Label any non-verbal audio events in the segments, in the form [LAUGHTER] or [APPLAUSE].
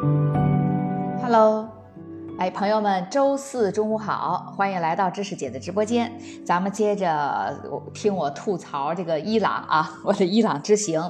Hello。哎，朋友们，周四中午好，欢迎来到知识姐的直播间。咱们接着听我吐槽这个伊朗啊，[LAUGHS] 我的伊朗之行。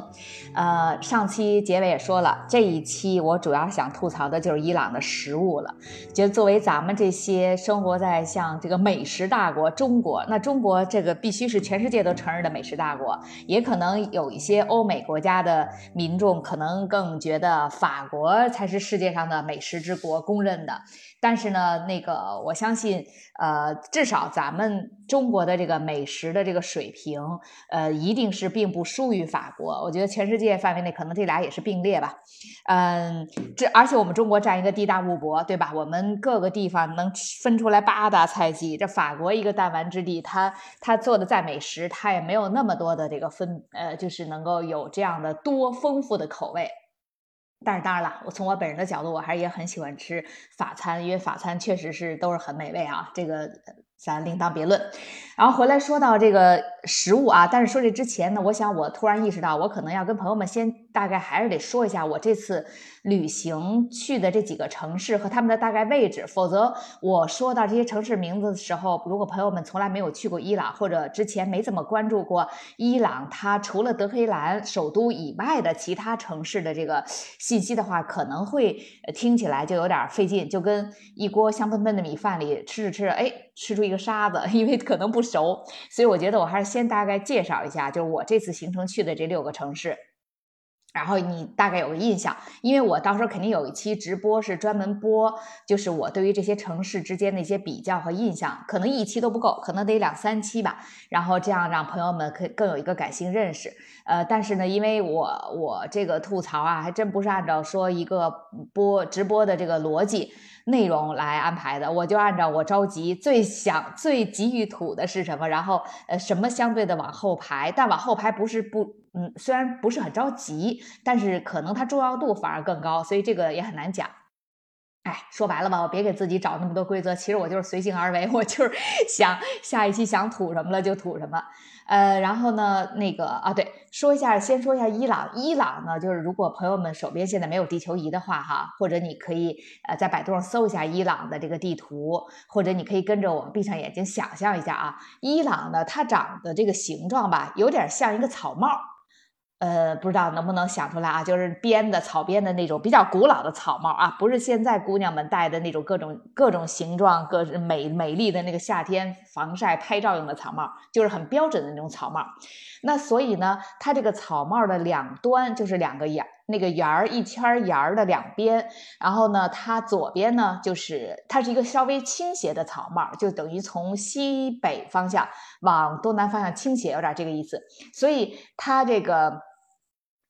呃，上期结尾也说了，这一期我主要想吐槽的就是伊朗的食物了。觉得作为咱们这些生活在像这个美食大国中国，那中国这个必须是全世界都承认的美食大国，也可能有一些欧美国家的民众可能更觉得法国才是世界上的美食之国，公认的。但是呢，那个我相信，呃，至少咱们中国的这个美食的这个水平，呃，一定是并不输于法国。我觉得全世界范围内可能这俩也是并列吧。嗯，这而且我们中国占一个地大物博，对吧？我们各个地方能分出来八大菜系。这法国一个弹丸之地，它它做的再美食，它也没有那么多的这个分，呃，就是能够有这样的多丰富的口味。但是当然了，我从我本人的角度，我还是也很喜欢吃法餐，因为法餐确实是都是很美味啊。这个。咱另当别论，然后回来说到这个食物啊，但是说这之前呢，我想我突然意识到，我可能要跟朋友们先大概还是得说一下我这次旅行去的这几个城市和他们的大概位置，否则我说到这些城市名字的时候，如果朋友们从来没有去过伊朗，或者之前没怎么关注过伊朗，它除了德黑兰首都以外的其他城市的这个信息的话，可能会听起来就有点费劲，就跟一锅香喷喷的米饭里吃着吃着，哎。吃出一个沙子，因为可能不熟，所以我觉得我还是先大概介绍一下，就是我这次行程去的这六个城市，然后你大概有个印象，因为我到时候肯定有一期直播是专门播，就是我对于这些城市之间的一些比较和印象，可能一期都不够，可能得两三期吧，然后这样让朋友们可以更有一个感性认识。呃，但是呢，因为我我这个吐槽啊，还真不是按照说一个播直播的这个逻辑。内容来安排的，我就按照我着急最想最急于吐的是什么，然后呃什么相对的往后排，但往后排不是不嗯，虽然不是很着急，但是可能它重要度反而更高，所以这个也很难讲。哎，说白了吧，我别给自己找那么多规则，其实我就是随性而为，我就是 [LAUGHS] 想下一期想吐什么了就吐什么。呃，然后呢，那个啊，对，说一下，先说一下伊朗。伊朗呢，就是如果朋友们手边现在没有地球仪的话，哈，或者你可以呃在百度上搜一下伊朗的这个地图，或者你可以跟着我闭上眼睛想象一下啊，伊朗呢，它长的这个形状吧，有点像一个草帽。呃，不知道能不能想出来啊？就是编的草编的那种比较古老的草帽啊，不是现在姑娘们戴的那种各种各种形状、各美美丽的那个夏天防晒拍照用的草帽，就是很标准的那种草帽。那所以呢，它这个草帽的两端就是两个眼，那个圆儿一圈沿儿的两边，然后呢，它左边呢就是它是一个稍微倾斜的草帽，就等于从西北方向往东南方向倾斜，有点这个意思。所以它这个。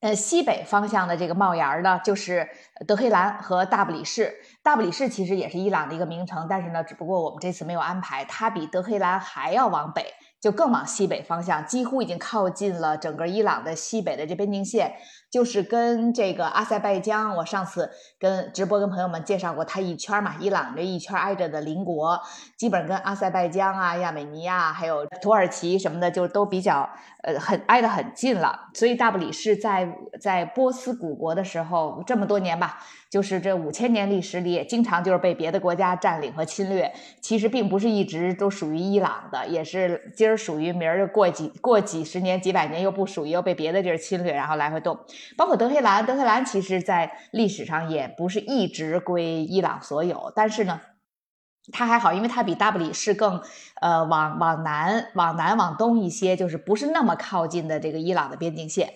呃，西北方向的这个帽檐儿呢，就是德黑兰和大不里士。大不里士其实也是伊朗的一个名城，但是呢，只不过我们这次没有安排。它比德黑兰还要往北，就更往西北方向，几乎已经靠近了整个伊朗的西北的这边境线。就是跟这个阿塞拜疆，我上次跟直播跟朋友们介绍过，它一圈嘛，伊朗这一圈挨着的邻国，基本跟阿塞拜疆啊、亚美尼亚还有土耳其什么的，就都比较呃很挨得很近了。所以大不里士在在波斯古国的时候，这么多年吧。就是这五千年历史里，也经常就是被别的国家占领和侵略。其实并不是一直都属于伊朗的，也是今儿属于明儿过几过几十年、几百年又不属于，又被别的地儿侵略，然后来回动。包括德黑兰，德黑兰其实在历史上也不是一直归伊朗所有，但是呢，它还好，因为它比大不里士更呃往往南、往南、往东一些，就是不是那么靠近的这个伊朗的边境线。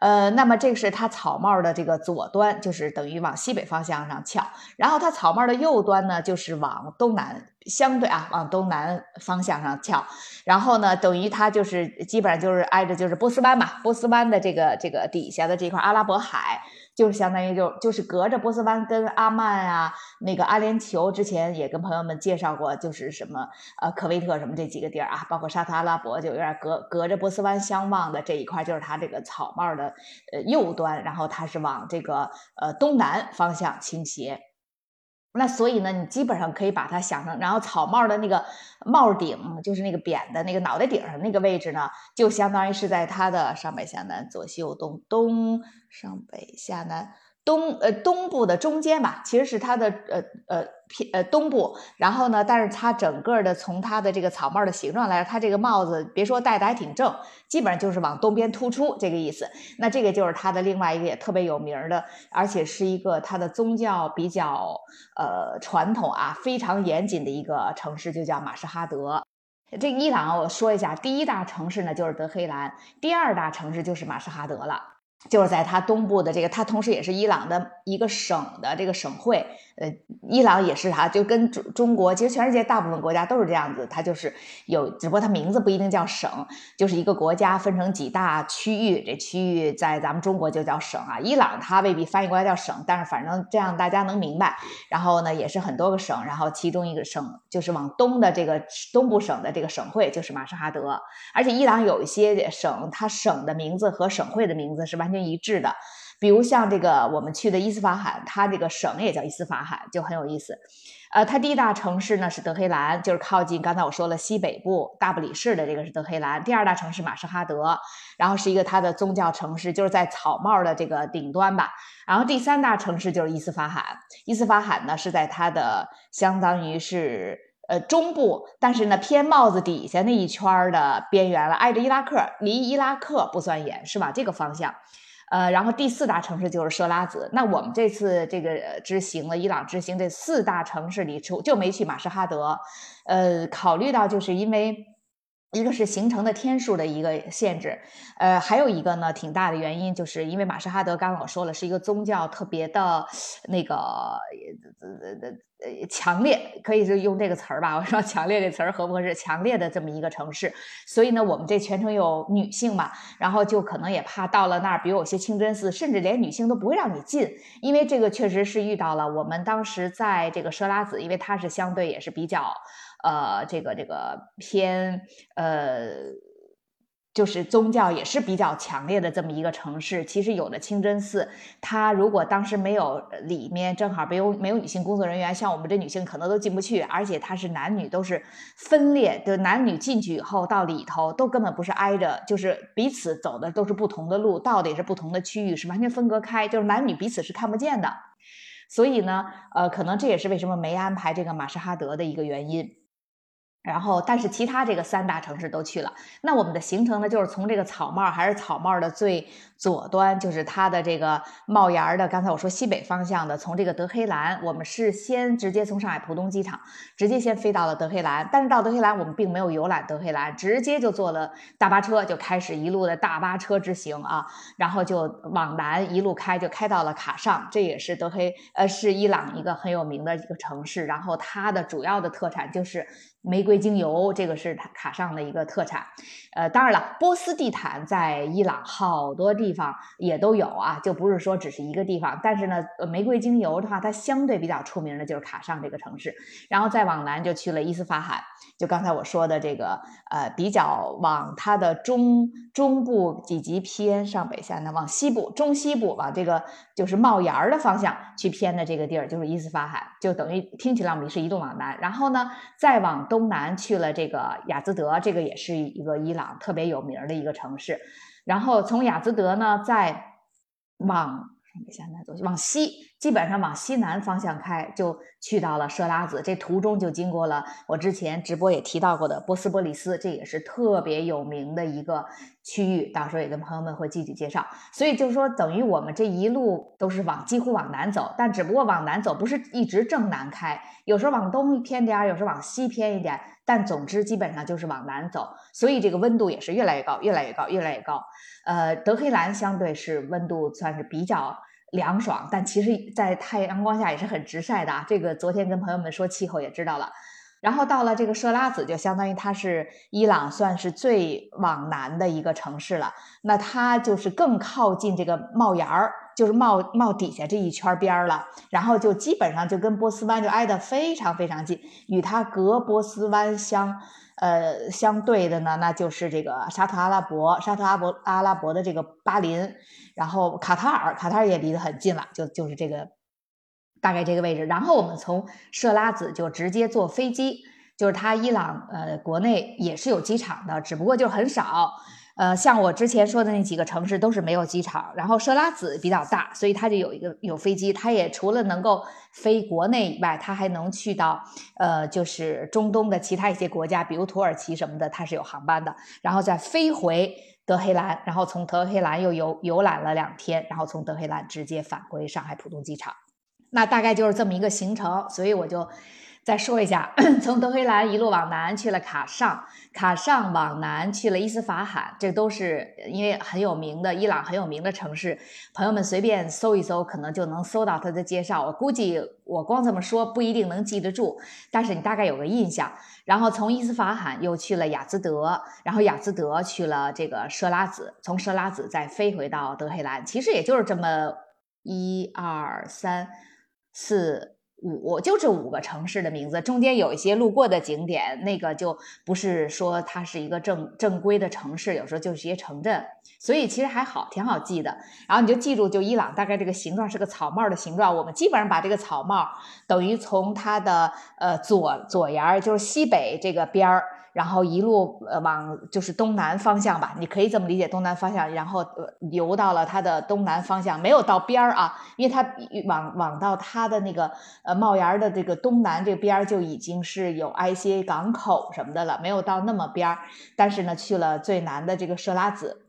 呃，那么这个是它草帽的这个左端，就是等于往西北方向上翘，然后它草帽的右端呢，就是往东南，相对啊，往东南方向上翘，然后呢，等于它就是基本上就是挨着就是波斯湾嘛，波斯湾的这个这个底下的这块阿拉伯海。就是相当于就就是隔着波斯湾跟阿曼啊，那个阿联酋之前也跟朋友们介绍过，就是什么呃科威特什么这几个地儿啊，包括沙特阿拉伯就有点隔隔着波斯湾相望的这一块，就是它这个草帽的呃右端，然后它是往这个呃东南方向倾斜。那所以呢，你基本上可以把它想成，然后草帽的那个帽顶，就是那个扁的那个脑袋顶上那个位置呢，就相当于是在它的上北下南左西右东东上北下南东呃东部的中间吧，其实是它的呃呃偏呃东部，然后呢，但是它整个的从它的这个草帽的形状来说，它这个帽子别说戴的还挺正，基本上就是往东边突出这个意思。那这个就是它的另外一个也特别有名的，而且是一个它的宗教比较呃传统啊，非常严谨的一个城市，就叫马什哈德。这伊朗我说一下，第一大城市呢就是德黑兰，第二大城市就是马什哈德了。就是在它东部的这个，它同时也是伊朗的一个省的这个省会。呃，伊朗也是哈，就跟中中国，其实全世界大部分国家都是这样子，它就是有，只不过它名字不一定叫省，就是一个国家分成几大区域，这区域在咱们中国就叫省啊。伊朗它未必翻译过来叫省，但是反正这样大家能明白。然后呢，也是很多个省，然后其中一个省就是往东的这个东部省的这个省会就是马什哈德。而且伊朗有一些省，它省的名字和省会的名字是完全一致的。比如像这个我们去的伊斯法罕，它这个省也叫伊斯法罕，就很有意思。呃，它第一大城市呢是德黑兰，就是靠近刚才我说了西北部大不里士的这个是德黑兰。第二大城市马什哈德，然后是一个它的宗教城市，就是在草帽的这个顶端吧。然后第三大城市就是伊斯法罕，伊斯法罕呢是在它的相当于是呃中部，但是呢偏帽子底下那一圈的边缘了，挨着伊拉克，离伊拉克不算远，是吧？这个方向。呃，然后第四大城市就是设拉子。那我们这次这个之行了伊朗之行，这四大城市里出就没去马什哈德。呃，考虑到就是因为一个是行程的天数的一个限制，呃，还有一个呢挺大的原因，就是因为马什哈德刚刚我说了是一个宗教特别的那个呃。强烈可以就用这个词儿吧。我说强烈这词儿合不合适？强烈的这么一个城市，所以呢，我们这全程有女性嘛，然后就可能也怕到了那儿，比如有些清真寺，甚至连女性都不会让你进，因为这个确实是遇到了。我们当时在这个设拉子，因为它是相对也是比较，呃，这个这个偏呃。就是宗教也是比较强烈的这么一个城市。其实有的清真寺，它如果当时没有里面正好没有没有女性工作人员，像我们这女性可能都进不去。而且它是男女都是分裂，就男女进去以后到里头都根本不是挨着，就是彼此走的都是不同的路，到的是不同的区域，是完全分隔开，就是男女彼此是看不见的。所以呢，呃，可能这也是为什么没安排这个马什哈德的一个原因。然后，但是其他这个三大城市都去了。那我们的行程呢，就是从这个草帽，还是草帽的最左端，就是它的这个帽檐儿的。刚才我说西北方向的，从这个德黑兰，我们是先直接从上海浦东机场直接先飞到了德黑兰。但是到德黑兰，我们并没有游览德黑兰，直接就坐了大巴车，就开始一路的大巴车之行啊。然后就往南一路开，就开到了卡尚，这也是德黑呃是伊朗一个很有名的一个城市。然后它的主要的特产就是。玫瑰精油，这个是卡卡上的一个特产。呃，当然了，波斯地毯在伊朗好多地地方也都有啊，就不是说只是一个地方。但是呢，玫瑰精油的话，它相对比较出名的就是卡上这个城市。然后再往南就去了伊斯法罕，就刚才我说的这个，呃，比较往它的中中部几级偏，上北下南往西部中西部往这个就是帽檐儿的方向去偏的这个地儿，就是伊斯法罕，就等于听起来我们是一路往南。然后呢，再往东南去了这个雅兹德，这个也是一个伊朗特别有名的一个城市。然后从雅兹德呢，再往向南走，往西，基本上往西南方向开，就去到了设拉子。这途中就经过了我之前直播也提到过的波斯波利斯，这也是特别有名的一个区域。到时候也跟朋友们会具体介绍。所以就是说，等于我们这一路都是往几乎往南走，但只不过往南走不是一直正南开，有时候往东偏点儿，有时候往西偏一点。但总之基本上就是往南走，所以这个温度也是越来越高，越来越高，越来越高。呃，德黑兰相对是温度算是比较凉爽，但其实在太阳光下也是很直晒的啊。这个昨天跟朋友们说气候也知道了。然后到了这个设拉子，就相当于它是伊朗算是最往南的一个城市了。那它就是更靠近这个帽檐儿。就是帽帽底下这一圈边儿了，然后就基本上就跟波斯湾就挨得非常非常近，与它隔波斯湾相呃相对的呢，那就是这个沙特阿拉伯，沙特阿伯阿拉伯的这个巴林，然后卡塔尔，卡塔尔也离得很近了，就就是这个大概这个位置。然后我们从设拉子就直接坐飞机，就是它伊朗呃国内也是有机场的，只不过就很少。呃，像我之前说的那几个城市都是没有机场，然后设拉子比较大，所以它就有一个有飞机，它也除了能够飞国内以外，它还能去到呃，就是中东的其他一些国家，比如土耳其什么的，它是有航班的，然后再飞回德黑兰，然后从德黑兰又游游览了两天，然后从德黑兰直接返回上海浦东机场，那大概就是这么一个行程，所以我就。再说一下，[COUGHS] 从德黑兰一路往南去了卡尚，卡尚往南去了伊斯法罕，这都是因为很有名的伊朗很有名的城市。朋友们随便搜一搜，可能就能搜到它的介绍。我估计我光这么说不一定能记得住，但是你大概有个印象。然后从伊斯法罕又去了雅兹德，然后雅兹德去了这个设拉子，从设拉子再飞回到德黑兰，其实也就是这么一二三四。五就这五个城市的名字，中间有一些路过的景点，那个就不是说它是一个正正规的城市，有时候就是一些城镇，所以其实还好，挺好记的。然后你就记住，就伊朗大概这个形状是个草帽的形状，我们基本上把这个草帽等于从它的呃左左沿儿，就是西北这个边儿。然后一路呃往就是东南方向吧，你可以这么理解东南方向，然后呃游到了它的东南方向，没有到边儿啊，因为它往往到它的那个呃帽檐的这个东南这边就已经是有 I C A 港口什么的了，没有到那么边儿，但是呢去了最南的这个设拉子，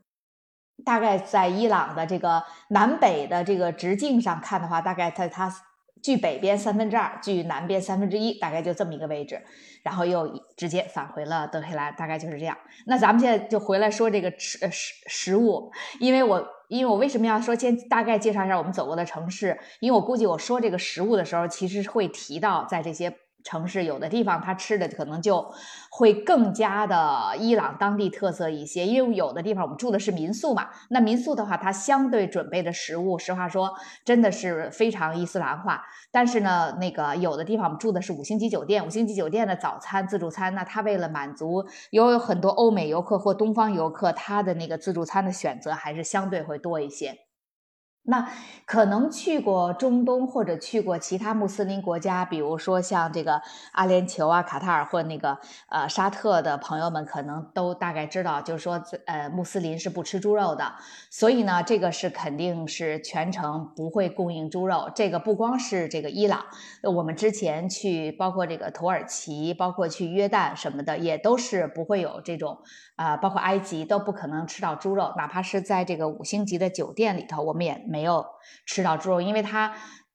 大概在伊朗的这个南北的这个直径上看的话，大概在它。距北边三分之二，距南边三分之一，大概就这么一个位置，然后又直接返回了德黑兰，大概就是这样。那咱们现在就回来说这个吃食食物，因为我因为我为什么要说先大概介绍一下我们走过的城市？因为我估计我说这个食物的时候，其实会提到在这些。城市有的地方它吃的可能就会更加的伊朗当地特色一些，因为有的地方我们住的是民宿嘛，那民宿的话，它相对准备的食物，实话说真的是非常伊斯兰化。但是呢，那个有的地方我们住的是五星级酒店，五星级酒店的早餐自助餐，那它为了满足有很多欧美游客或东方游客，他的那个自助餐的选择还是相对会多一些。那可能去过中东或者去过其他穆斯林国家，比如说像这个阿联酋啊、卡塔尔或那个呃沙特的朋友们，可能都大概知道，就是说呃穆斯林是不吃猪肉的，所以呢，这个是肯定是全程不会供应猪肉。这个不光是这个伊朗，我们之前去包括这个土耳其，包括去约旦什么的，也都是不会有这种啊，包括埃及都不可能吃到猪肉，哪怕是在这个五星级的酒店里头，我们也。没有吃到猪肉，因为它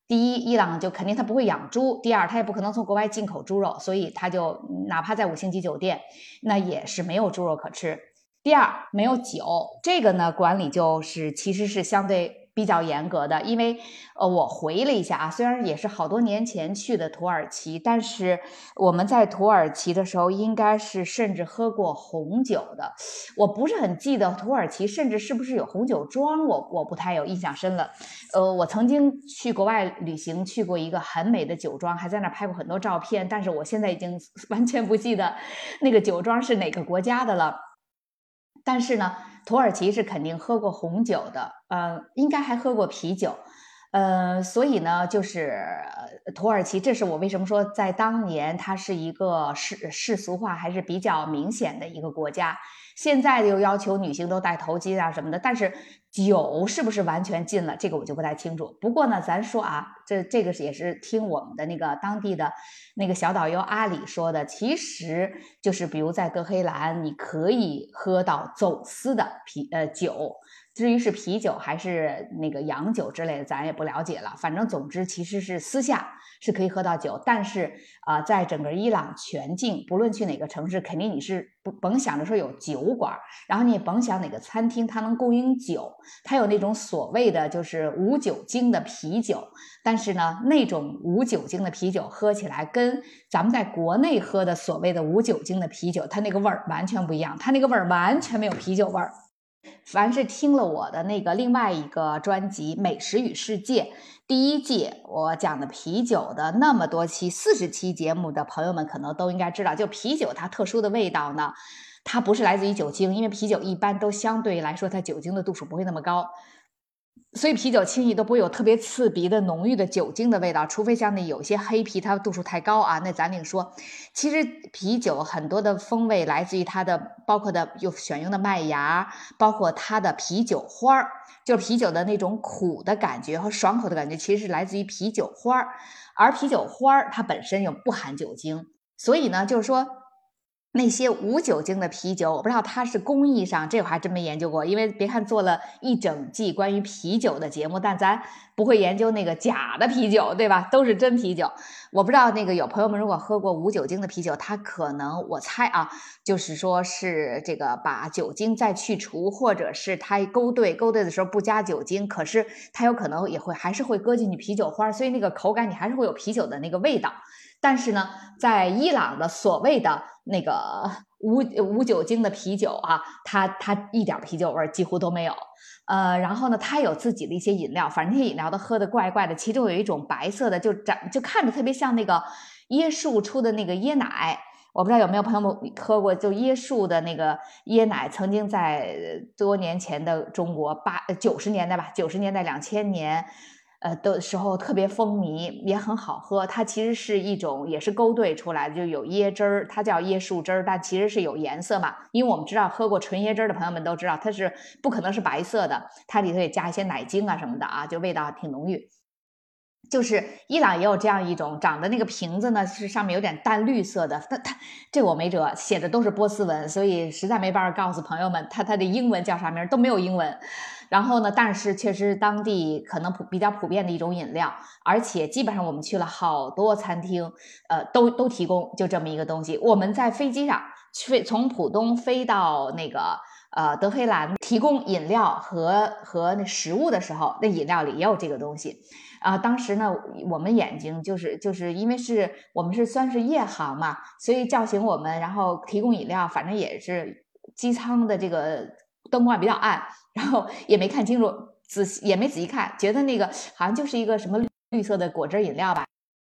第一，伊朗就肯定它不会养猪；第二，它也不可能从国外进口猪肉，所以它就哪怕在五星级酒店，那也是没有猪肉可吃。第二，没有酒，这个呢管理就是其实是相对。比较严格的，因为呃，我回了一下啊，虽然也是好多年前去的土耳其，但是我们在土耳其的时候，应该是甚至喝过红酒的。我不是很记得土耳其甚至是不是有红酒庄，我我不太有印象深了。呃，我曾经去国外旅行，去过一个很美的酒庄，还在那拍过很多照片，但是我现在已经 [LAUGHS] 完全不记得那个酒庄是哪个国家的了。但是呢。土耳其是肯定喝过红酒的，呃，应该还喝过啤酒，呃，所以呢，就是土耳其，这是我为什么说在当年它是一个世世俗化还是比较明显的一个国家。现在又要求女性都戴头巾啊什么的，但是酒是不是完全禁了？这个我就不太清楚。不过呢，咱说啊，这这个也是听我们的那个当地的那个小导游阿里说的。其实就是比如在德黑兰，你可以喝到走私的啤呃酒。至于是啤酒还是那个洋酒之类的，咱也不了解了。反正总之，其实是私下是可以喝到酒，但是啊，在整个伊朗全境，不论去哪个城市，肯定你是不甭想着说有酒馆，然后你也甭想哪个餐厅它能供应酒，它有那种所谓的就是无酒精的啤酒，但是呢，那种无酒精的啤酒喝起来跟咱们在国内喝的所谓的无酒精的啤酒，它那个味儿完全不一样，它那个味儿完全没有啤酒味儿。凡是听了我的那个另外一个专辑《美食与世界》第一季，我讲的啤酒的那么多期四十期节目的朋友们，可能都应该知道，就啤酒它特殊的味道呢，它不是来自于酒精，因为啤酒一般都相对来说它酒精的度数不会那么高。所以啤酒轻易都不会有特别刺鼻的浓郁的酒精的味道，除非像那有些黑啤，它度数太高啊，那咱另说。其实啤酒很多的风味来自于它的，包括的有选用的麦芽，包括它的啤酒花儿，就是啤酒的那种苦的感觉和爽口的感觉，其实是来自于啤酒花儿。而啤酒花儿它本身又不含酒精，所以呢，就是说。那些无酒精的啤酒，我不知道它是工艺上，这我还真没研究过。因为别看做了一整季关于啤酒的节目，但咱不会研究那个假的啤酒，对吧？都是真啤酒。我不知道那个有朋友们如果喝过无酒精的啤酒，他可能我猜啊，就是说是这个把酒精再去除，或者是他勾兑勾兑的时候不加酒精，可是他有可能也会还是会搁进去啤酒花，所以那个口感你还是会有啤酒的那个味道。但是呢，在伊朗的所谓的那个 [LAUGHS] 无无酒精的啤酒啊，它它一点啤酒味几乎都没有。呃，然后呢，它有自己的一些饮料，反正那些饮料都喝的怪怪的。其中有一种白色的，就长就看着特别像那个椰树出的那个椰奶。我不知道有没有朋友们喝过，就椰树的那个椰奶，曾经在多年前的中国八九十年代吧，九十年代两千年。呃的时候特别风靡，也很好喝。它其实是一种，也是勾兑出来的，就有椰汁儿，它叫椰树汁儿，但其实是有颜色嘛。因为我们知道喝过纯椰汁儿的朋友们都知道，它是不可能是白色的，它里头也加一些奶精啊什么的啊，就味道挺浓郁。就是伊朗也有这样一种，长的那个瓶子呢是上面有点淡绿色的，它它这我没辙，写的都是波斯文，所以实在没办法告诉朋友们，它它的英文叫啥名都没有英文。然后呢？但是确实当地可能普比较普遍的一种饮料，而且基本上我们去了好多餐厅，呃，都都提供就这么一个东西。我们在飞机上飞从浦东飞到那个呃德黑兰，提供饮料和和那食物的时候，那饮料里也有这个东西。啊，当时呢，我们眼睛就是就是因为是我们是算是夜航嘛，所以叫醒我们，然后提供饮料，反正也是机舱的这个灯光比较暗。然后也没看清楚，仔细也没仔细看，觉得那个好像就是一个什么绿色的果汁饮料吧，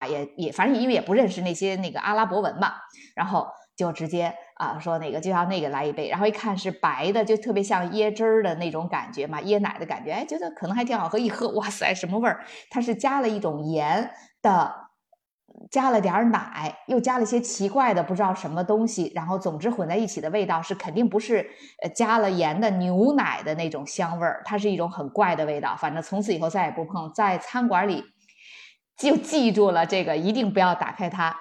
也也反正因为也不认识那些那个阿拉伯文嘛，然后就直接啊说那个就要那个来一杯，然后一看是白的，就特别像椰汁儿的那种感觉嘛，椰奶的感觉，哎，觉得可能还挺好喝，一喝哇塞什么味儿？它是加了一种盐的。加了点奶，又加了些奇怪的不知道什么东西，然后总之混在一起的味道是肯定不是呃加了盐的牛奶的那种香味儿，它是一种很怪的味道。反正从此以后再也不碰，在餐馆里就记住了这个，一定不要打开它。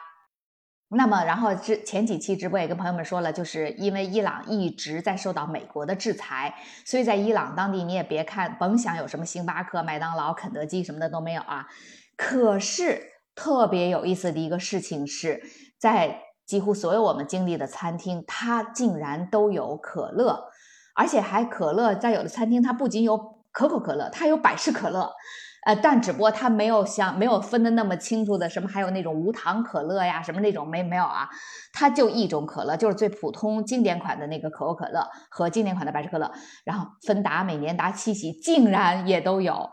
那么，然后之前几期直播也跟朋友们说了，就是因为伊朗一直在受到美国的制裁，所以在伊朗当地你也别看甭想有什么星巴克、麦当劳、肯德基什么的都没有啊，可是。特别有意思的一个事情是，在几乎所有我们经历的餐厅，它竟然都有可乐，而且还可乐在有的餐厅，它不仅有可口可乐，它有百事可乐，呃，但只不过它没有像没有分的那么清楚的，什么还有那种无糖可乐呀，什么那种没没有啊，它就一种可乐，就是最普通经典款的那个可口可乐和经典款的百事可乐，然后芬达、美年达、七喜竟然也都有。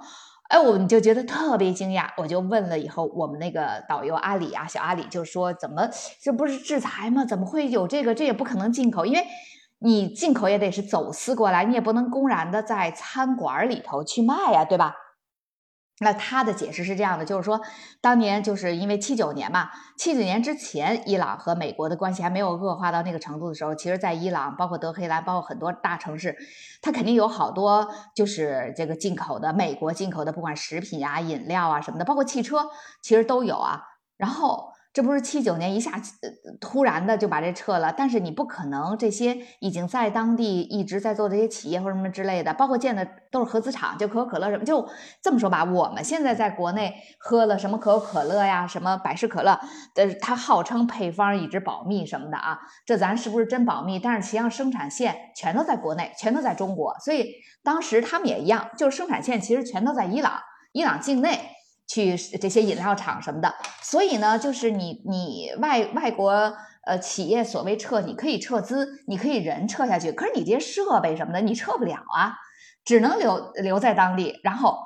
哎，我们就觉得特别惊讶，我就问了以后，我们那个导游阿里啊，小阿里就说：“怎么这不是制裁吗？怎么会有这个？这也不可能进口，因为你进口也得是走私过来，你也不能公然的在餐馆里头去卖呀，对吧？”那他的解释是这样的，就是说，当年就是因为七九年嘛，七九年之前，伊朗和美国的关系还没有恶化到那个程度的时候，其实，在伊朗，包括德黑兰，包括很多大城市，它肯定有好多就是这个进口的，美国进口的，不管食品啊、饮料啊什么的，包括汽车，其实都有啊。然后。这不是七九年一下突然的就把这撤了，但是你不可能这些已经在当地一直在做这些企业或什么之类的，包括建的都是合资厂，就可口可乐什么，就这么说吧，我们现在在国内喝了什么可口可乐呀，什么百事可乐，呃，它号称配方一直保密什么的啊，这咱是不是真保密？但是实际上生产线全都在国内，全都在中国，所以当时他们也一样，就是生产线其实全都在伊朗，伊朗境内。去这些饮料厂什么的，所以呢，就是你你外外国呃企业所谓撤，你可以撤资，你可以人撤下去，可是你这些设备什么的你撤不了啊，只能留留在当地，然后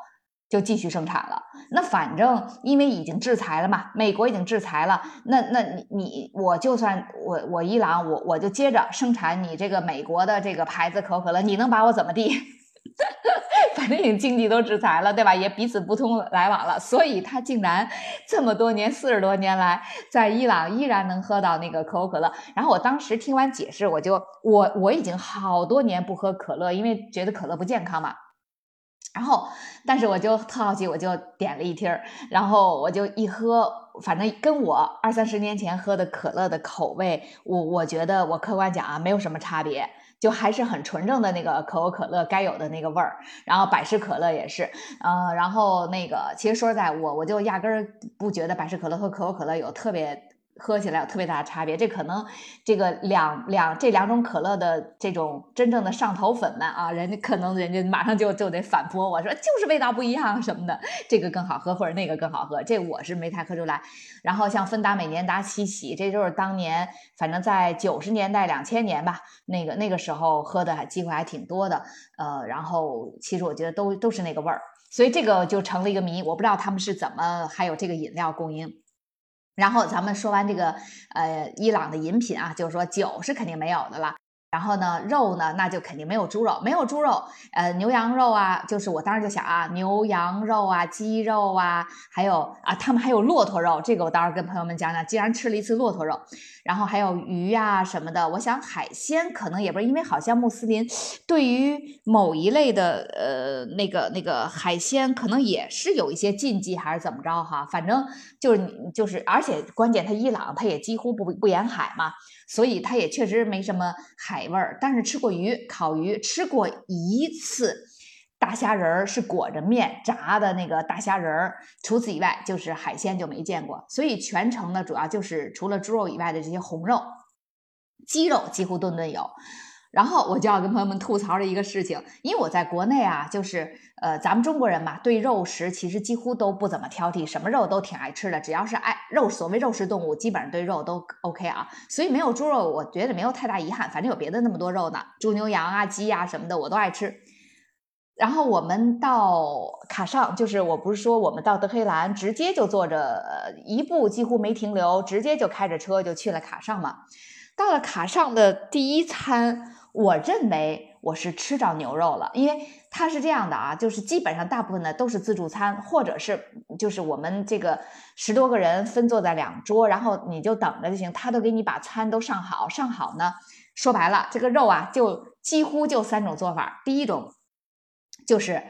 就继续生产了。那反正因为已经制裁了嘛，美国已经制裁了，那那你你我就算我我伊朗我我就接着生产你这个美国的这个牌子可口可乐，你能把我怎么地？[LAUGHS] 反正已经经济都制裁了，对吧？也彼此不通来往了，所以他竟然这么多年四十多年来，在伊朗依然能喝到那个可口可乐。然后我当时听完解释，我就我我已经好多年不喝可乐，因为觉得可乐不健康嘛。然后，但是我就特好奇，我就点了一听儿，然后我就一喝，反正跟我二三十年前喝的可乐的口味，我我觉得我客观讲啊，没有什么差别。就还是很纯正的那个可口可乐该有的那个味儿，然后百事可乐也是，呃，然后那个其实说实在，我我就压根儿不觉得百事可乐和可口可乐有特别。喝起来有特别大的差别，这可能这个两两这两种可乐的这种真正的上头粉们啊，人家可能人家马上就就得反驳我说就是味道不一样什么的，这个更好喝或者那个更好喝，这我是没太喝出来。然后像芬达、美年达、七喜，这就是当年反正在九十年代、两千年吧，那个那个时候喝的机会还挺多的。呃，然后其实我觉得都都是那个味儿，所以这个就成了一个谜，我不知道他们是怎么还有这个饮料供应。然后咱们说完这个，呃，伊朗的饮品啊，就是说酒是肯定没有的了。然后呢，肉呢，那就肯定没有猪肉，没有猪肉，呃，牛羊肉啊，就是我当时就想啊，牛羊肉啊，鸡肉啊，还有啊，他们还有骆驼肉，这个我当时跟朋友们讲讲，既然吃了一次骆驼肉，然后还有鱼啊什么的，我想海鲜可能也不是，因为好像穆斯林对于某一类的呃那个那个海鲜，可能也是有一些禁忌还是怎么着哈，反正就是就是，而且关键他伊朗他也几乎不不沿海嘛。所以它也确实没什么海味儿，但是吃过鱼，烤鱼吃过一次，大虾仁儿是裹着面炸的那个大虾仁儿，除此以外就是海鲜就没见过。所以全程呢，主要就是除了猪肉以外的这些红肉，鸡肉几乎顿顿有。然后我就要跟朋友们吐槽的一个事情，因为我在国内啊，就是呃，咱们中国人嘛，对肉食其实几乎都不怎么挑剔，什么肉都挺爱吃的，只要是爱肉，所谓肉食动物，基本上对肉都 OK 啊。所以没有猪肉，我觉得没有太大遗憾，反正有别的那么多肉呢，猪牛羊啊、鸡啊什么的，我都爱吃。然后我们到卡上，就是我不是说我们到德黑兰，直接就坐着一步几乎没停留，直接就开着车就去了卡上嘛。到了卡上的第一餐。我认为我是吃着牛肉了，因为它是这样的啊，就是基本上大部分呢都是自助餐，或者是就是我们这个十多个人分坐在两桌，然后你就等着就行，他都给你把餐都上好，上好呢，说白了这个肉啊就几乎就三种做法，第一种就是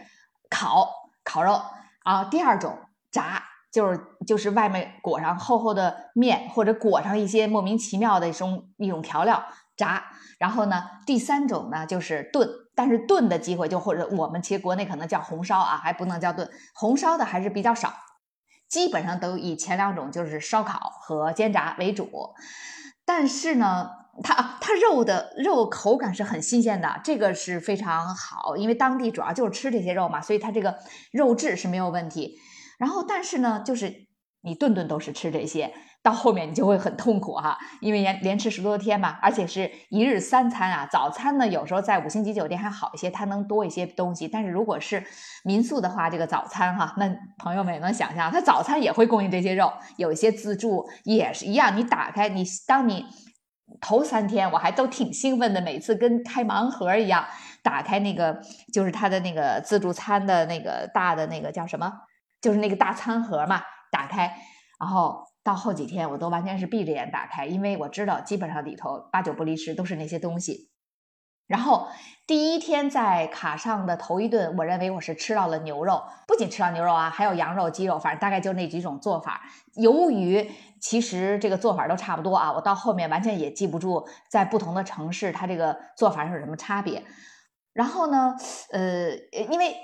烤烤肉啊，第二种炸，就是就是外面裹上厚厚的面，或者裹上一些莫名其妙的一种一种调料。炸，然后呢，第三种呢就是炖，但是炖的机会就或者我们其实国内可能叫红烧啊，还不能叫炖，红烧的还是比较少，基本上都以前两种就是烧烤和煎炸为主。但是呢，它它肉的肉口感是很新鲜的，这个是非常好，因为当地主要就是吃这些肉嘛，所以它这个肉质是没有问题。然后，但是呢，就是你顿顿都是吃这些。到后面你就会很痛苦哈，因为连连吃十多天嘛，而且是一日三餐啊。早餐呢，有时候在五星级酒店还好一些，它能多一些东西。但是如果是民宿的话，这个早餐哈，那朋友们也能想象，它早餐也会供应这些肉，有一些自助也是一样。你打开你，当你头三天我还都挺兴奋的，每次跟开盲盒一样，打开那个就是它的那个自助餐的那个大的那个叫什么，就是那个大餐盒嘛，打开然后。到后几天，我都完全是闭着眼打开，因为我知道基本上里头八九不离十都是那些东西。然后第一天在卡上的头一顿，我认为我是吃到了牛肉，不仅吃到牛肉啊，还有羊肉、鸡肉，反正大概就那几种做法。由于其实这个做法都差不多啊，我到后面完全也记不住在不同的城市它这个做法有什么差别。然后呢，呃，因为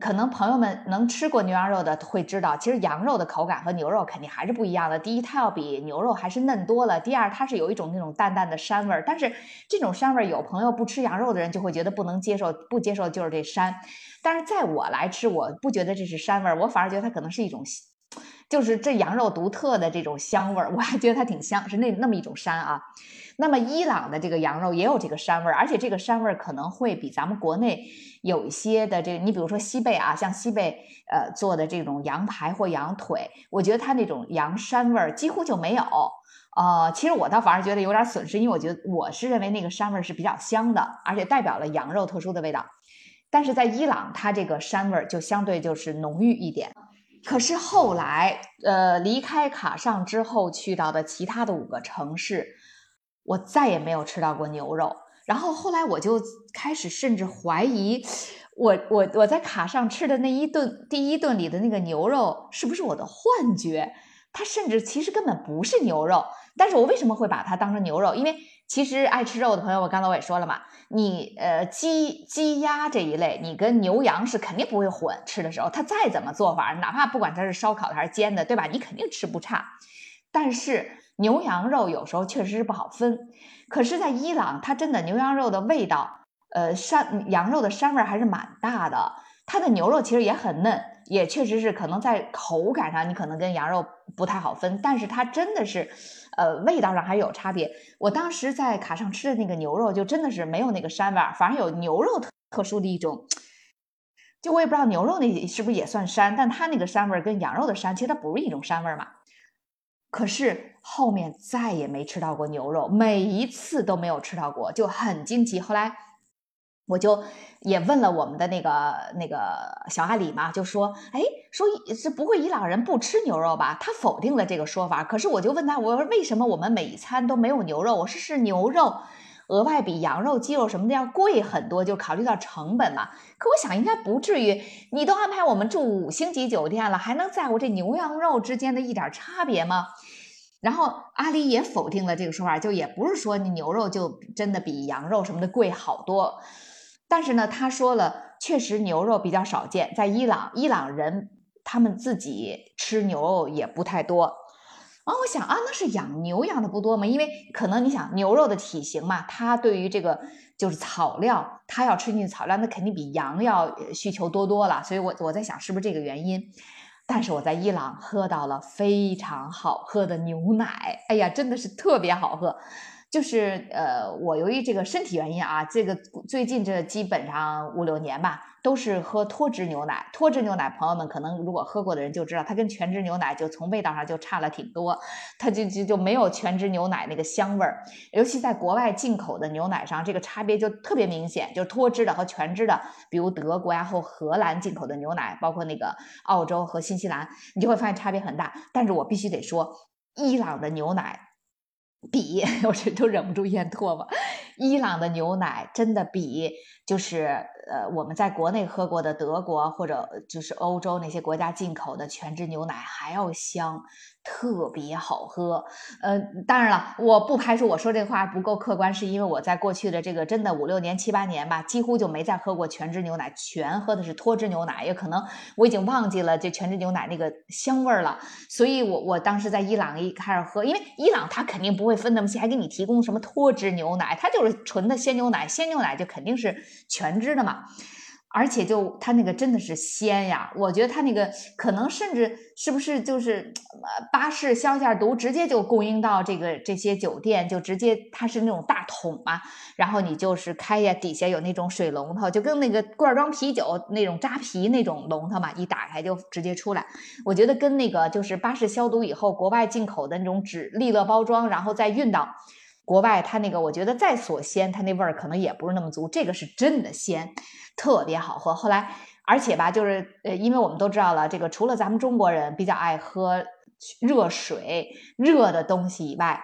可能朋友们能吃过牛羊肉的会知道，其实羊肉的口感和牛肉肯定还是不一样的。第一，它要比牛肉还是嫩多了；第二，它是有一种那种淡淡的膻味儿。但是这种膻味儿，有朋友不吃羊肉的人就会觉得不能接受，不接受就是这膻。但是在我来吃，我不觉得这是膻味儿，我反而觉得它可能是一种，就是这羊肉独特的这种香味儿，我还觉得它挺香，是那那么一种膻啊。那么伊朗的这个羊肉也有这个膻味儿，而且这个膻味儿可能会比咱们国内有一些的这个，你比如说西贝啊，像西贝呃做的这种羊排或羊腿，我觉得它那种羊膻味儿几乎就没有。呃，其实我倒反而觉得有点损失，因为我觉得我是认为那个膻味儿是比较香的，而且代表了羊肉特殊的味道。但是在伊朗，它这个膻味儿就相对就是浓郁一点。可是后来，呃，离开卡上之后，去到的其他的五个城市，我再也没有吃到过牛肉。然后后来我就开始甚至怀疑，我我我在卡上吃的那一顿第一顿里的那个牛肉是不是我的幻觉？它甚至其实根本不是牛肉。但是我为什么会把它当成牛肉？因为其实爱吃肉的朋友，我刚才我也说了嘛，你呃鸡鸡鸭这一类，你跟牛羊是肯定不会混吃的时候，它再怎么做法，哪怕不管它是烧烤的还是煎的，对吧？你肯定吃不差。但是牛羊肉有时候确实是不好分。可是，在伊朗，它真的牛羊肉的味道，呃，膻羊肉的膻味还是蛮大的。它的牛肉其实也很嫩，也确实是可能在口感上，你可能跟羊肉不太好分。但是它真的是，呃，味道上还有差别。我当时在卡上吃的那个牛肉，就真的是没有那个膻味儿，反而有牛肉特特殊的一种。就我也不知道牛肉那是不是也算膻，但它那个膻味儿跟羊肉的膻，其实它不是一种膻味儿嘛。可是后面再也没吃到过牛肉，每一次都没有吃到过，就很惊奇。后来我就也问了我们的那个那个小阿里嘛，就说：“哎，说是不会伊朗人不吃牛肉吧？”他否定了这个说法。可是我就问他，我说为什么我们每一餐都没有牛肉？我说是牛肉。额外比羊肉、鸡肉什么的要贵很多，就考虑到成本嘛。可我想应该不至于，你都安排我们住五星级酒店了，还能在乎这牛羊肉之间的一点差别吗？然后阿里也否定了这个说法，就也不是说你牛肉就真的比羊肉什么的贵好多。但是呢，他说了，确实牛肉比较少见，在伊朗，伊朗人他们自己吃牛肉也不太多。啊，我想啊，那是养牛养的不多吗？因为可能你想牛肉的体型嘛，它对于这个就是草料，它要吃进去草料，那肯定比羊要需求多多了。所以，我我在想是不是这个原因？但是我在伊朗喝到了非常好喝的牛奶，哎呀，真的是特别好喝。就是呃，我由于这个身体原因啊，这个最近这基本上五六年吧，都是喝脱脂牛奶。脱脂牛奶，朋友们可能如果喝过的人就知道，它跟全脂牛奶就从味道上就差了挺多，它就就就没有全脂牛奶那个香味儿。尤其在国外进口的牛奶上，这个差别就特别明显，就是脱脂的和全脂的，比如德国呀或荷兰进口的牛奶，包括那个澳洲和新西兰，你就会发现差别很大。但是我必须得说，伊朗的牛奶。比 [LAUGHS] 我这都忍不住咽唾沫，伊朗的牛奶真的比就是呃我们在国内喝过的德国或者就是欧洲那些国家进口的全脂牛奶还要香。特别好喝，呃，当然了，我不排除我说这话不够客观，是因为我在过去的这个真的五六年、七八年吧，几乎就没再喝过全脂牛奶，全喝的是脱脂牛奶，也可能我已经忘记了这全脂牛奶那个香味儿了。所以，我我当时在伊朗一开始喝，因为伊朗它肯定不会分那么细，还给你提供什么脱脂牛奶，它就是纯的鲜牛奶，鲜牛奶就肯定是全脂的嘛。而且就它那个真的是鲜呀，我觉得它那个可能甚至是不是就是呃巴氏消下毒直接就供应到这个这些酒店，就直接它是那种大桶嘛，然后你就是开呀，底下有那种水龙头，就跟那个罐装啤酒那种扎啤那种龙头嘛，一打开就直接出来。我觉得跟那个就是巴氏消毒以后国外进口的那种纸利乐包装，然后再运到。国外它那个，我觉得再锁鲜，它那味儿可能也不是那么足。这个是真的鲜，特别好喝。后来，而且吧，就是呃，因为我们都知道了，这个除了咱们中国人比较爱喝热水、热的东西以外，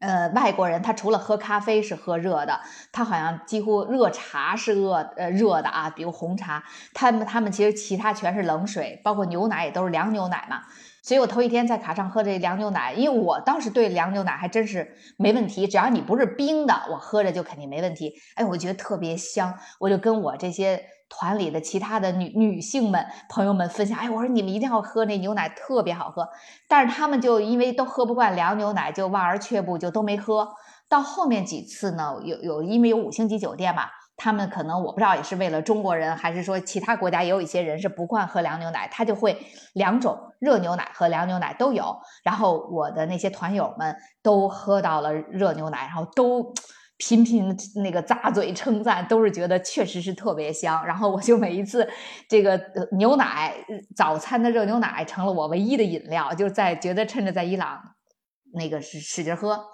呃，外国人他除了喝咖啡是喝热的，他好像几乎热茶是热呃热的啊，比如红茶，他们他们其实其他全是冷水，包括牛奶也都是凉牛奶嘛。所以我头一天在卡上喝这凉牛奶，因为我当时对凉牛奶还真是没问题，只要你不是冰的，我喝着就肯定没问题。哎，我觉得特别香，我就跟我这些团里的其他的女女性们朋友们分享，哎，我说你们一定要喝那牛奶，特别好喝。但是他们就因为都喝不惯凉牛奶，就望而却步，就都没喝到后面几次呢。有有因为有五星级酒店嘛。他们可能我不知道，也是为了中国人，还是说其他国家也有一些人是不惯喝凉牛奶，他就会两种热牛奶和凉牛奶都有。然后我的那些团友们都喝到了热牛奶，然后都频频那个咂嘴称赞，都是觉得确实是特别香。然后我就每一次这个牛奶早餐的热牛奶成了我唯一的饮料，就在觉得趁着在伊朗那个是使劲喝。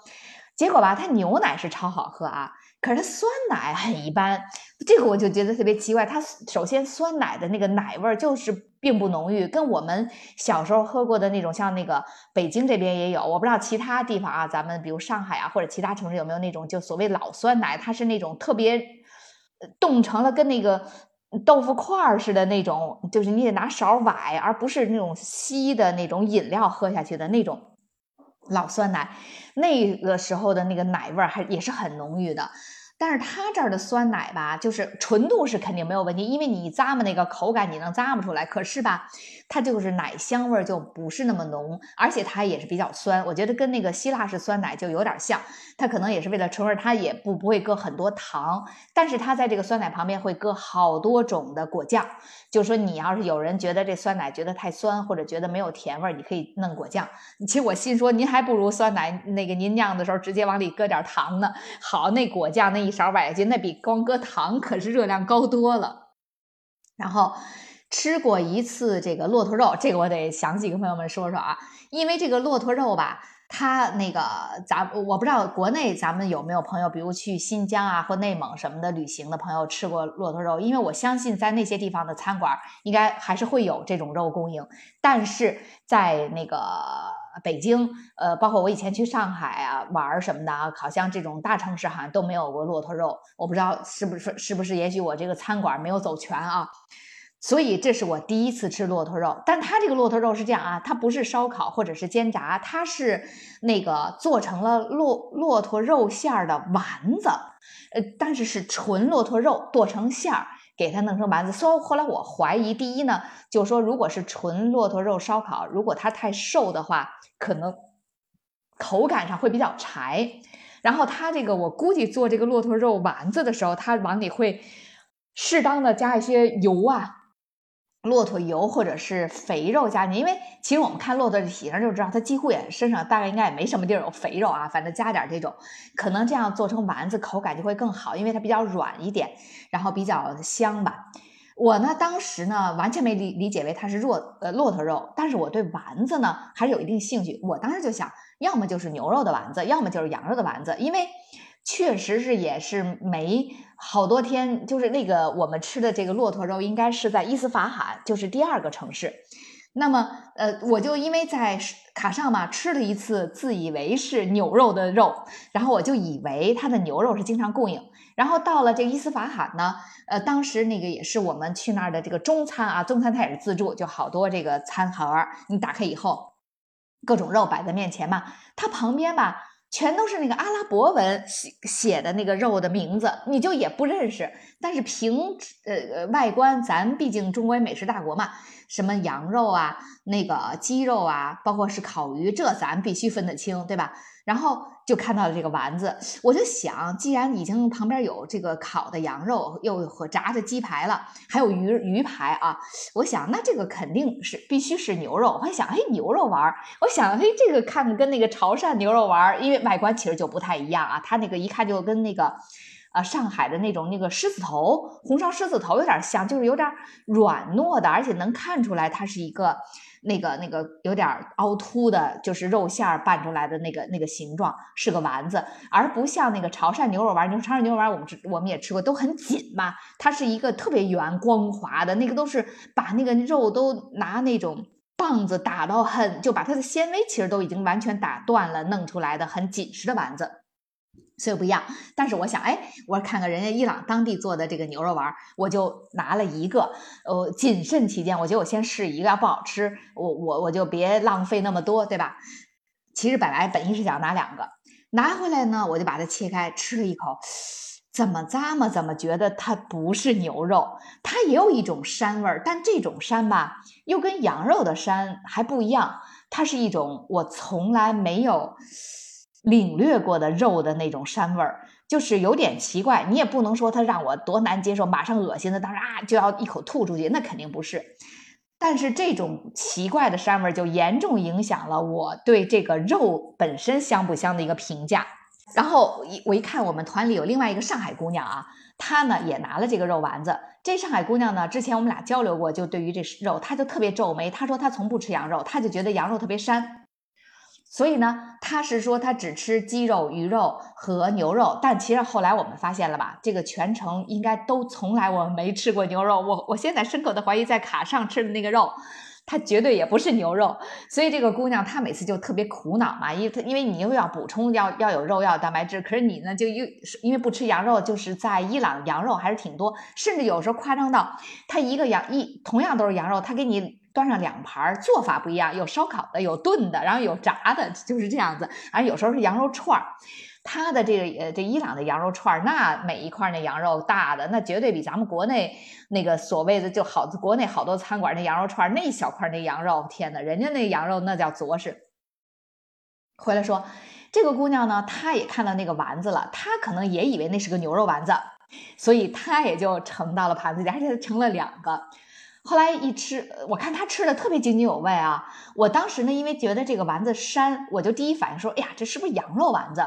结果吧，它牛奶是超好喝啊，可是它酸奶很一般。这个我就觉得特别奇怪。它首先酸奶的那个奶味儿就是并不浓郁，跟我们小时候喝过的那种，像那个北京这边也有，我不知道其他地方啊，咱们比如上海啊或者其他城市有没有那种就所谓老酸奶，它是那种特别冻成了跟那个豆腐块儿似的那种，就是你得拿勺崴，而不是那种稀的那种饮料喝下去的那种。老酸奶，那个时候的那个奶味儿还也是很浓郁的。但是它这儿的酸奶吧，就是纯度是肯定没有问题，因为你咂摸那个口感，你能咂摸出来。可是吧，它就是奶香味儿就不是那么浓，而且它也是比较酸。我觉得跟那个希腊式酸奶就有点像，它可能也是为了纯味，它也不不会搁很多糖，但是它在这个酸奶旁边会搁好多种的果酱。就说，你要是有人觉得这酸奶觉得太酸，或者觉得没有甜味儿，你可以弄果酱。其实我心说，您还不如酸奶那个您酿的时候直接往里搁点糖呢。好，那果酱那一勺崴下去，那比光搁糖可是热量高多了。然后吃过一次这个骆驼肉，这个我得详细跟朋友们说说啊，因为这个骆驼肉吧。他那个，咱我不知道国内咱们有没有朋友，比如去新疆啊或内蒙什么的旅行的朋友吃过骆驼肉，因为我相信在那些地方的餐馆应该还是会有这种肉供应，但是在那个北京，呃，包括我以前去上海啊玩什么的啊，好像这种大城市好像都没有过骆驼肉，我不知道是不是是不是，也许我这个餐馆没有走全啊。所以这是我第一次吃骆驼肉，但它这个骆驼肉是这样啊，它不是烧烤或者是煎炸，它是那个做成了骆骆驼肉馅儿的丸子，呃，但是是纯骆驼肉剁成馅儿，给它弄成丸子。所以后来我怀疑，第一呢，就说如果是纯骆驼肉烧烤，如果它太瘦的话，可能口感上会比较柴。然后它这个我估计做这个骆驼肉丸子的时候，它往里会适当的加一些油啊。骆驼油或者是肥肉加进去，因为其实我们看骆驼的体型就知道，它几乎也身上大概应该也没什么地儿有肥肉啊，反正加点这种，可能这样做成丸子口感就会更好，因为它比较软一点，然后比较香吧。我呢当时呢完全没理理解为它是骆呃骆驼肉，但是我对丸子呢还是有一定兴趣。我当时就想，要么就是牛肉的丸子，要么就是羊肉的丸子，因为。确实是，也是没好多天，就是那个我们吃的这个骆驼肉，应该是在伊斯法罕，就是第二个城市。那么，呃，我就因为在卡上嘛吃了一次，自以为是牛肉的肉，然后我就以为它的牛肉是经常供应。然后到了这个伊斯法罕呢，呃，当时那个也是我们去那儿的这个中餐啊，中餐它也是自助，就好多这个餐盒，你打开以后，各种肉摆在面前嘛，它旁边吧。全都是那个阿拉伯文写写的那个肉的名字，你就也不认识。但是凭呃外观，咱毕竟中国美食大国嘛，什么羊肉啊、那个鸡肉啊，包括是烤鱼，这咱必须分得清，对吧？然后就看到了这个丸子，我就想，既然已经旁边有这个烤的羊肉，又和炸的鸡排了，还有鱼鱼排啊，我想那这个肯定是必须是牛肉。我还想，哎，牛肉丸儿，我想，哎，这个看着跟那个潮汕牛肉丸儿，因为外观其实就不太一样啊，它那个一看就跟那个，啊，上海的那种那个狮子头红烧狮子头有点像，就是有点软糯的，而且能看出来它是一个。那个那个有点凹凸的，就是肉馅儿拌出来的那个那个形状是个丸子，而不像那个潮汕牛肉丸。你说潮汕牛肉丸，我们吃我们也吃过，都很紧嘛，它是一个特别圆光滑的，那个都是把那个肉都拿那种棒子打到很，就把它的纤维其实都已经完全打断了，弄出来的很紧实的丸子。所以不一样，但是我想，哎，我看看人家伊朗当地做的这个牛肉丸，我就拿了一个，呃，谨慎起见，我觉得我先试一个，要不好吃，我我我就别浪费那么多，对吧？其实本来本意是想拿两个，拿回来呢，我就把它切开吃了一口，怎么咂摸怎么觉得它不是牛肉，它也有一种膻味儿，但这种膻吧，又跟羊肉的膻还不一样，它是一种我从来没有。领略过的肉的那种膻味儿，就是有点奇怪。你也不能说它让我多难接受，马上恶心的，当时啊就要一口吐出去，那肯定不是。但是这种奇怪的膻味儿就严重影响了我对这个肉本身香不香的一个评价。然后一我一看，我们团里有另外一个上海姑娘啊，她呢也拿了这个肉丸子。这上海姑娘呢，之前我们俩交流过，就对于这肉，她就特别皱眉，她说她从不吃羊肉，她就觉得羊肉特别膻。所以呢，他是说他只吃鸡肉、鱼肉和牛肉，但其实后来我们发现了吧，这个全程应该都从来我没吃过牛肉。我我现在深刻的怀疑，在卡上吃的那个肉，它绝对也不是牛肉。所以这个姑娘她每次就特别苦恼嘛，因为她因为你又要补充要要有肉要有蛋白质，可是你呢就又因为不吃羊肉，就是在伊朗羊肉还是挺多，甚至有时候夸张到他一个羊一同样都是羊肉，他给你。端上两盘，做法不一样，有烧烤的，有炖的，然后有炸的，[LAUGHS] 就是这样子。而有时候是羊肉串儿，它的这个呃，这伊朗的羊肉串儿，那每一块那羊肉大的，那绝对比咱们国内那个所谓的就好，国内好多餐馆那羊肉串儿那一小块那羊肉，天呐，人家那羊肉那叫着实。回来说，这个姑娘呢，她也看到那个丸子了，她可能也以为那是个牛肉丸子，所以她也就盛到了盘子里，而且盛了两个。后来一吃，我看他吃的特别津津有味啊！我当时呢，因为觉得这个丸子膻，我就第一反应说：“哎呀，这是不是羊肉丸子？”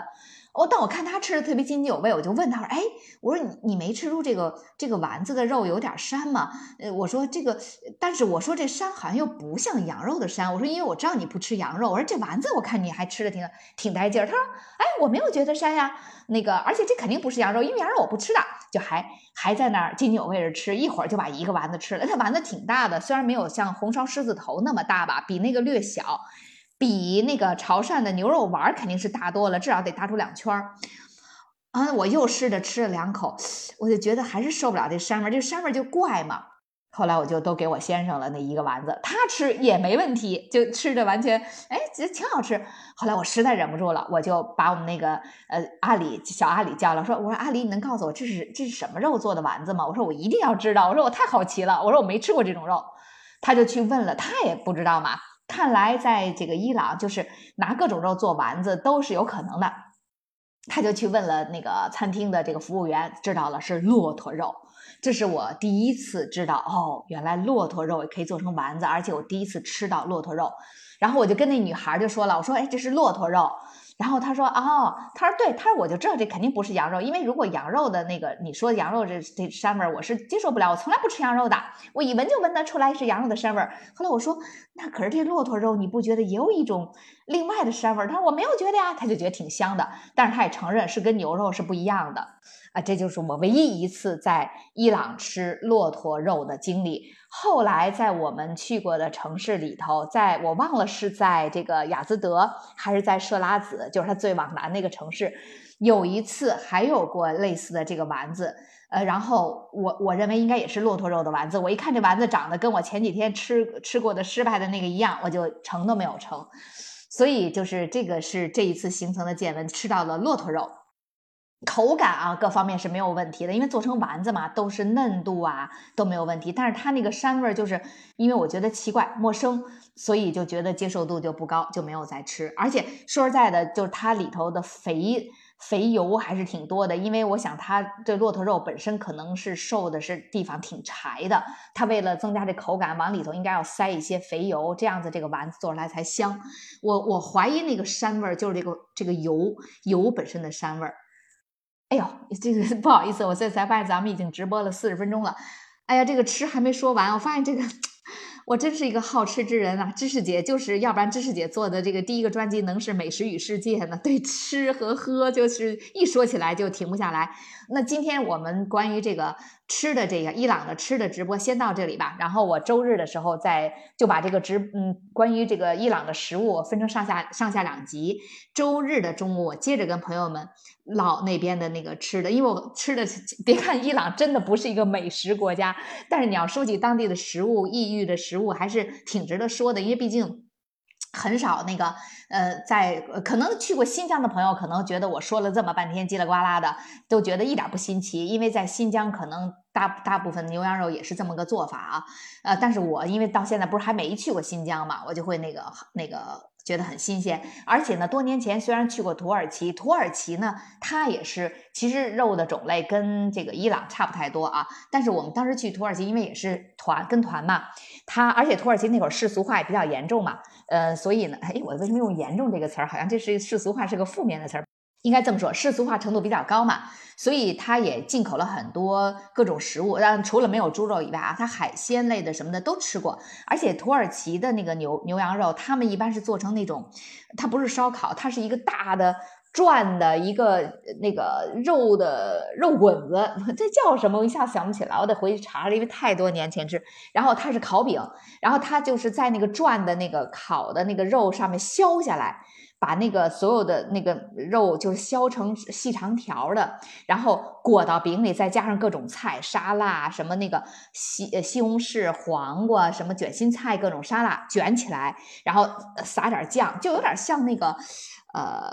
哦但我看他吃的特别津津有味，我就问他说：“哎，我说你你没吃出这个这个丸子的肉有点膻吗？”呃，我说这个，但是我说这膻好像又不像羊肉的膻。我说因为我知道你不吃羊肉，我说这丸子我看你还吃的挺挺带劲儿。他说：“哎，我没有觉得膻呀，那个而且这肯定不是羊肉，因为羊肉我不吃的。”就还还在那儿津津有味着吃，一会儿就把一个丸子吃了。那丸子挺大的，虽然没有像红烧狮子头那么大吧，比那个略小。比那个潮汕的牛肉丸肯定是大多了，至少得大出两圈儿。啊，我又试着吃了两口，我就觉得还是受不了这膻味，这膻味就怪嘛。后来我就都给我先生了那一个丸子，他吃也没问题，就吃着完全哎，觉得挺好吃。后来我实在忍不住了，我就把我们那个呃阿里小阿里叫了，说我说阿里，你能告诉我这是这是什么肉做的丸子吗？我说我一定要知道，我说我太好奇了，我说我没吃过这种肉。他就去问了，他也不知道嘛。看来，在这个伊朗，就是拿各种肉做丸子都是有可能的。他就去问了那个餐厅的这个服务员，知道了是骆驼肉。这是我第一次知道，哦，原来骆驼肉也可以做成丸子，而且我第一次吃到骆驼肉。然后我就跟那女孩就说了，我说，哎，这是骆驼肉。然后他说哦，他说对，他说我就知道这肯定不是羊肉，因为如果羊肉的那个你说羊肉这这膻味儿，我是接受不了，我从来不吃羊肉的，我一闻就闻得出来是羊肉的膻味儿。后来我说那可是这骆驼肉，你不觉得也有一种另外的膻味儿？他说我没有觉得呀，他就觉得挺香的，但是他也承认是跟牛肉是不一样的。啊，这就是我唯一一次在伊朗吃骆驼肉的经历。后来在我们去过的城市里头，在我忘了是在这个雅兹德还是在设拉子，就是它最往南那个城市，有一次还有过类似的这个丸子。呃，然后我我认为应该也是骆驼肉的丸子。我一看这丸子长得跟我前几天吃吃过的失败的那个一样，我就盛都没有盛。所以就是这个是这一次行程的见闻，吃到了骆驼肉。口感啊，各方面是没有问题的，因为做成丸子嘛，都是嫩度啊都没有问题。但是它那个膻味，就是因为我觉得奇怪陌生，所以就觉得接受度就不高，就没有再吃。而且说实在的，就是它里头的肥肥油还是挺多的，因为我想它这骆驼肉本身可能是瘦的是地方挺柴的，它为了增加这口感，往里头应该要塞一些肥油，这样子这个丸子做出来才香。我我怀疑那个膻味儿就是这个这个油油本身的膻味儿。哎呦，这个不好意思，我这才发现咱们已经直播了四十分钟了。哎呀，这个吃还没说完，我发现这个我真是一个好吃之人啊！知识姐就是要不然知识姐做的这个第一个专辑能是美食与世界呢？对吃和喝就是一说起来就停不下来。那今天我们关于这个。吃的这个伊朗的吃的直播先到这里吧，然后我周日的时候再就把这个直嗯关于这个伊朗的食物分成上下上下两集。周日的中午我接着跟朋友们唠那边的那个吃的，因为我吃的 [LAUGHS] 别看伊朗真的不是一个美食国家，但是你要说起当地的食物、异域的食物，还是挺值得说的，因为毕竟。很少那个，呃，在可能去过新疆的朋友，可能觉得我说了这么半天叽里呱啦的，都觉得一点不新奇，因为在新疆可能大大部分牛羊肉也是这么个做法啊，呃，但是我因为到现在不是还没去过新疆嘛，我就会那个那个。觉得很新鲜，而且呢，多年前虽然去过土耳其，土耳其呢，它也是其实肉的种类跟这个伊朗差不太多啊。但是我们当时去土耳其，因为也是团跟团嘛，它而且土耳其那会儿世俗化也比较严重嘛，呃，所以呢，哎，我为什么用严重这个词儿？好像这是世俗化是个负面的词儿。应该这么说，世俗化程度比较高嘛，所以它也进口了很多各种食物。但除了没有猪肉以外啊，它海鲜类的什么的都吃过。而且土耳其的那个牛牛羊肉，他们一般是做成那种，它不是烧烤，它是一个大的转的一个那个肉的肉滚子，[LAUGHS] 这叫什么？我一下想不起来，我得回去查查，因为太多年前吃。然后它是烤饼，然后它就是在那个转的那个烤的那个肉上面削下来。把那个所有的那个肉就是削成细长条的，然后裹到饼里，再加上各种菜、沙拉，什么那个西西红柿、黄瓜，什么卷心菜，各种沙拉卷起来，然后撒点酱，就有点像那个，呃。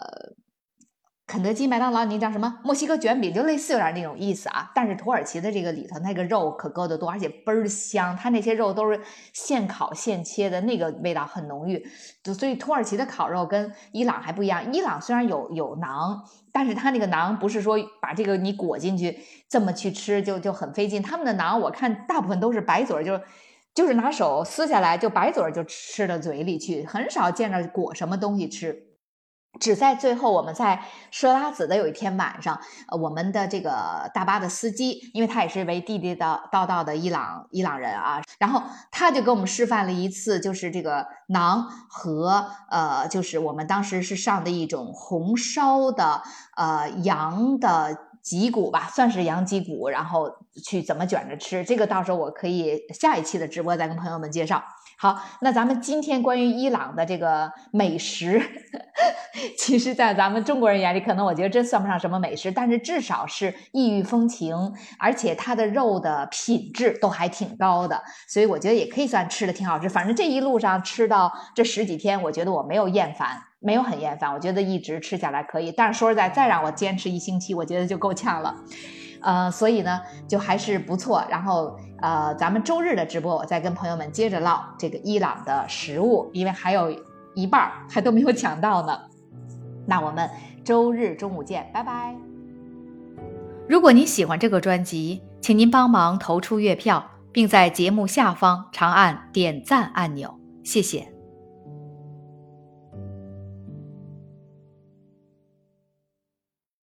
肯德基、麦当劳，你讲什么？墨西哥卷饼就类似有点那种意思啊。但是土耳其的这个里头那个肉可够得多，而且倍儿香。它那些肉都是现烤现切的，那个味道很浓郁。所以土耳其的烤肉跟伊朗还不一样。伊朗虽然有有馕，但是它那个馕不是说把这个你裹进去这么去吃就就很费劲。他们的馕我看大部分都是白嘴儿，就就是拿手撕下来就白嘴就吃到嘴里去，很少见着裹什么东西吃。只在最后，我们在设拉子的有一天晚上，呃，我们的这个大巴的司机，因为他也是为地地道道道的伊朗伊朗人啊，然后他就给我们示范了一次，就是这个馕和呃，就是我们当时是上的一种红烧的呃羊的脊骨吧，算是羊脊骨，然后去怎么卷着吃，这个到时候我可以下一期的直播再跟朋友们介绍。好，那咱们今天关于伊朗的这个美食，[LAUGHS] 其实，在咱们中国人眼里，可能我觉得这算不上什么美食，但是至少是异域风情，而且它的肉的品质都还挺高的，所以我觉得也可以算吃的挺好吃。反正这一路上吃到这十几天，我觉得我没有厌烦，没有很厌烦，我觉得一直吃下来可以。但是说实在，再让我坚持一星期，我觉得就够呛了。呃，所以呢，就还是不错。然后，呃，咱们周日的直播，我再跟朋友们接着唠这个伊朗的食物，因为还有一半还都没有讲到呢。那我们周日中午见，拜拜。如果您喜欢这个专辑，请您帮忙投出月票，并在节目下方长按点赞按钮，谢谢。